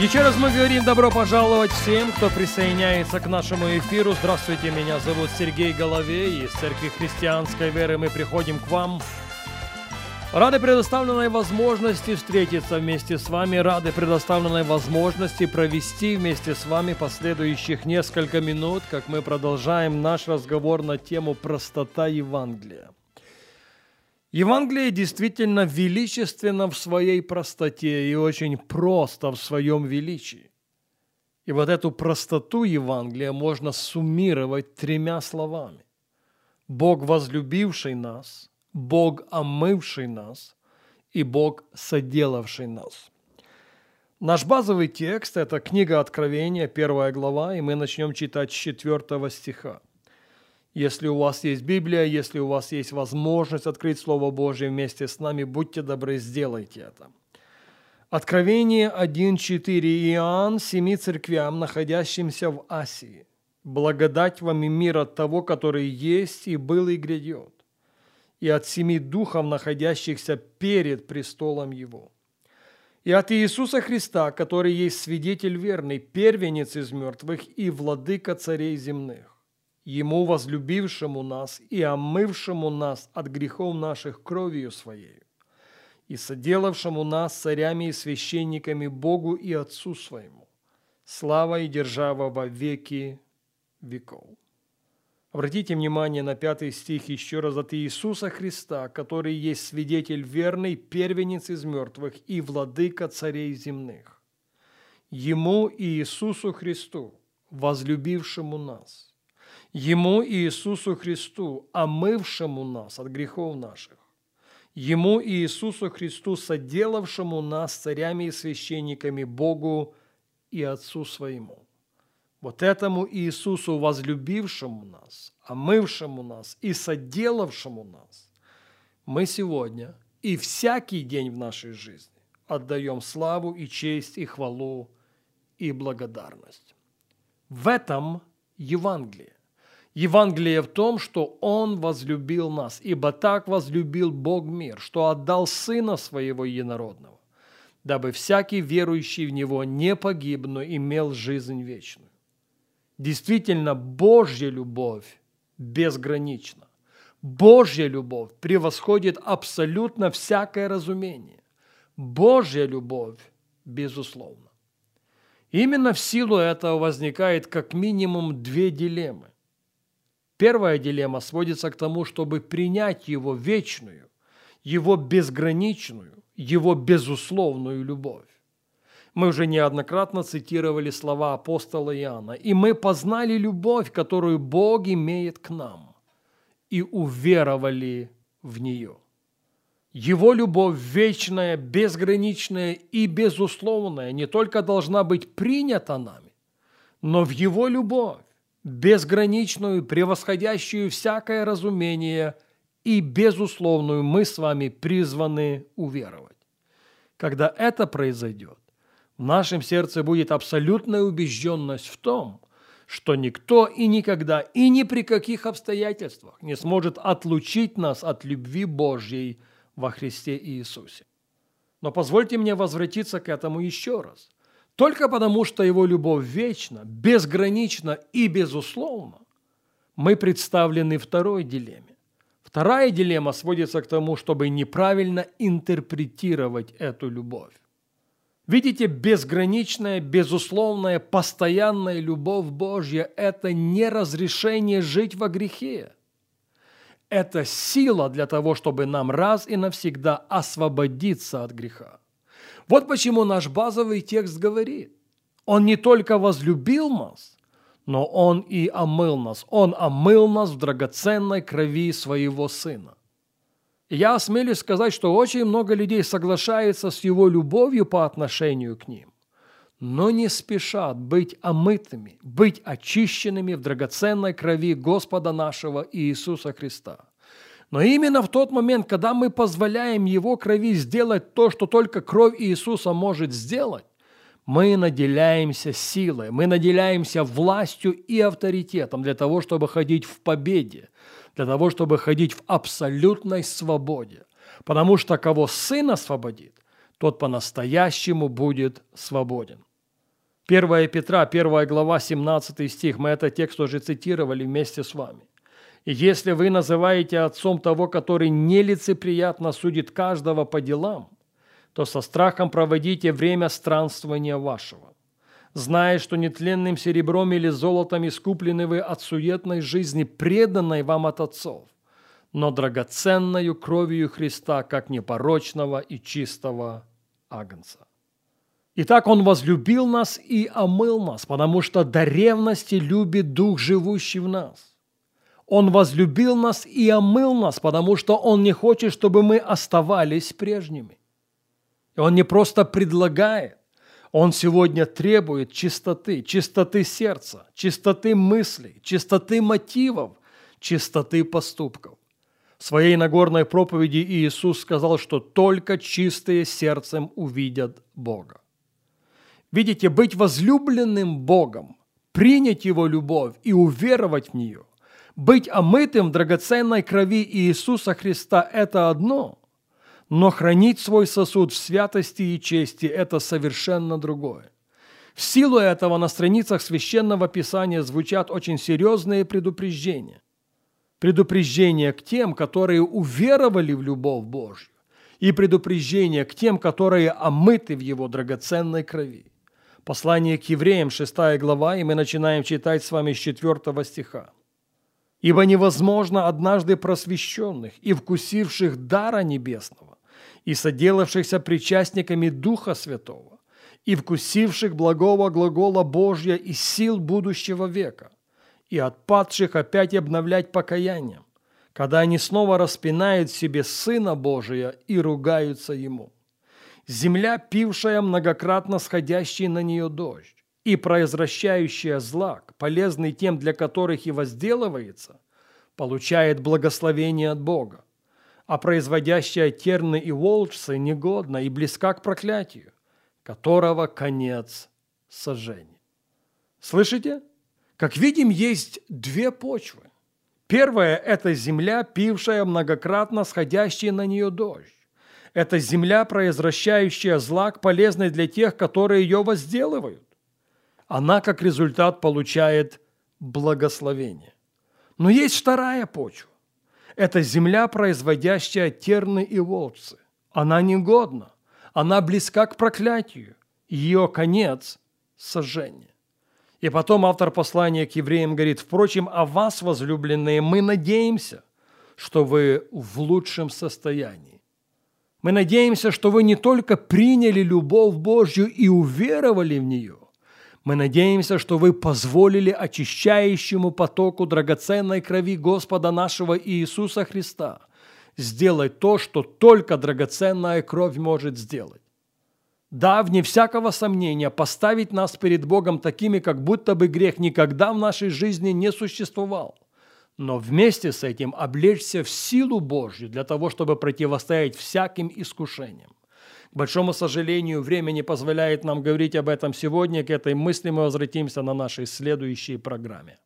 Еще раз мы говорим добро пожаловать всем, кто присоединяется к нашему эфиру. Здравствуйте, меня зовут Сергей Головей. Из Церкви Христианской Веры мы приходим к вам. Рады предоставленной возможности встретиться вместе с вами, рады предоставленной возможности провести вместе с вами последующих несколько минут, как мы продолжаем наш разговор на тему «Простота Евангелия». Евангелие действительно величественно в своей простоте и очень просто в своем величии. И вот эту простоту Евангелия можно суммировать тремя словами. Бог, возлюбивший нас, Бог, омывший нас, и Бог, соделавший нас. Наш базовый текст – это книга Откровения, первая глава, и мы начнем читать с четвертого стиха – если у вас есть Библия, если у вас есть возможность открыть Слово Божье вместе с нами, будьте добры, сделайте это. Откровение 1.4. Иоанн семи церквям, находящимся в Асии. Благодать вам и мир от того, который есть и был и грядет, и от семи духов, находящихся перед престолом Его. И от Иисуса Христа, который есть свидетель верный, первенец из мертвых и владыка царей земных Ему, возлюбившему нас и омывшему нас от грехов наших кровью Своей, и соделавшему нас царями и священниками Богу и Отцу Своему, слава и держава во веки веков. Обратите внимание на пятый стих еще раз от Иисуса Христа, который есть свидетель верный, первенец из мертвых и владыка царей земных. Ему Иисусу Христу, возлюбившему нас – Ему Иисусу Христу, омывшему нас от грехов наших, Ему Иисусу Христу, соделавшему нас царями и священниками Богу и Отцу Своему. Вот этому Иисусу, возлюбившему нас, омывшему нас и соделавшему нас, мы сегодня и всякий день в нашей жизни отдаем славу и честь и хвалу и благодарность. В этом Евангелие. Евангелие в том, что Он возлюбил нас, ибо так возлюбил Бог мир, что отдал Сына Своего Единородного, дабы всякий верующий в Него не погиб, но имел жизнь вечную. Действительно, Божья любовь безгранична. Божья любовь превосходит абсолютно всякое разумение. Божья любовь безусловно. Именно в силу этого возникает как минимум две дилеммы. Первая дилемма сводится к тому, чтобы принять его вечную, его безграничную, его безусловную любовь. Мы уже неоднократно цитировали слова апостола Иоанна, и мы познали любовь, которую Бог имеет к нам, и уверовали в нее. Его любовь вечная, безграничная и безусловная не только должна быть принята нами, но в Его любовь безграничную, превосходящую всякое разумение и безусловную мы с вами призваны уверовать. Когда это произойдет, в нашем сердце будет абсолютная убежденность в том, что никто и никогда и ни при каких обстоятельствах не сможет отлучить нас от любви Божьей во Христе Иисусе. Но позвольте мне возвратиться к этому еще раз – только потому, что его любовь вечна, безгранична и безусловна, мы представлены второй дилемме. Вторая дилемма сводится к тому, чтобы неправильно интерпретировать эту любовь. Видите, безграничная, безусловная, постоянная любовь Божья – это не разрешение жить во грехе. Это сила для того, чтобы нам раз и навсегда освободиться от греха. Вот почему наш базовый текст говорит, Он не только возлюбил нас, но Он и омыл нас. Он омыл нас в драгоценной крови Своего Сына. Я осмелюсь сказать, что очень много людей соглашается с Его любовью по отношению к ним, но не спешат быть омытыми, быть очищенными в драгоценной крови Господа нашего Иисуса Христа. Но именно в тот момент, когда мы позволяем Его крови сделать то, что только кровь Иисуса может сделать, мы наделяемся силой, мы наделяемся властью и авторитетом для того, чтобы ходить в победе, для того, чтобы ходить в абсолютной свободе. Потому что кого Сын освободит, тот по-настоящему будет свободен. 1 Петра, 1 глава, 17 стих, мы этот текст уже цитировали вместе с вами. «И если вы называете отцом того, который нелицеприятно судит каждого по делам, то со страхом проводите время странствования вашего, зная, что нетленным серебром или золотом искуплены вы от суетной жизни, преданной вам от отцов, но драгоценною кровью Христа, как непорочного и чистого агнца. Итак, Он возлюбил нас и омыл нас, потому что до ревности любит Дух, живущий в нас. Он возлюбил нас и омыл нас, потому что Он не хочет, чтобы мы оставались прежними. И Он не просто предлагает, Он сегодня требует чистоты, чистоты сердца, чистоты мыслей, чистоты мотивов, чистоты поступков. В своей Нагорной проповеди Иисус сказал, что только чистые сердцем увидят Бога. Видите, быть возлюбленным Богом, принять Его любовь и уверовать в нее, быть омытым в драгоценной крови Иисуса Христа – это одно, но хранить свой сосуд в святости и чести – это совершенно другое. В силу этого на страницах Священного Писания звучат очень серьезные предупреждения – предупреждение к тем, которые уверовали в любовь Божью, и предупреждение к тем, которые омыты в Его драгоценной крови. Послание к евреям, 6 глава, и мы начинаем читать с вами с 4 стиха. «Ибо невозможно однажды просвещенных и вкусивших дара небесного, и соделавшихся причастниками Духа Святого, и вкусивших благого глагола Божья и сил будущего века, и отпадших опять обновлять покаянием, когда они снова распинают себе Сына Божия и ругаются Ему. Земля, пившая многократно сходящий на нее дождь, и произвращающая злак, полезный тем, для которых и возделывается, получает благословение от Бога, а производящая терны и волчцы негодна и близка к проклятию, которого конец сожжения. Слышите? Как видим, есть две почвы. Первая – это земля, пившая многократно сходящий на нее дождь. Это земля, произвращающая злак, полезный для тех, которые ее возделывают. Она, как результат, получает благословение. Но есть вторая почва. Это земля, производящая терны и волчцы. Она негодна. Она близка к проклятию. Ее конец – сожжение. И потом автор послания к евреям говорит, впрочем, о вас, возлюбленные, мы надеемся, что вы в лучшем состоянии. Мы надеемся, что вы не только приняли любовь Божью и уверовали в нее, мы надеемся, что вы позволили очищающему потоку драгоценной крови Господа нашего Иисуса Христа сделать то, что только драгоценная кровь может сделать да, вне всякого сомнения, поставить нас перед Богом такими, как будто бы грех никогда в нашей жизни не существовал. Но вместе с этим облечься в силу Божью для того, чтобы противостоять всяким искушениям. К большому сожалению, время не позволяет нам говорить об этом сегодня. К этой мысли мы возвратимся на нашей следующей программе.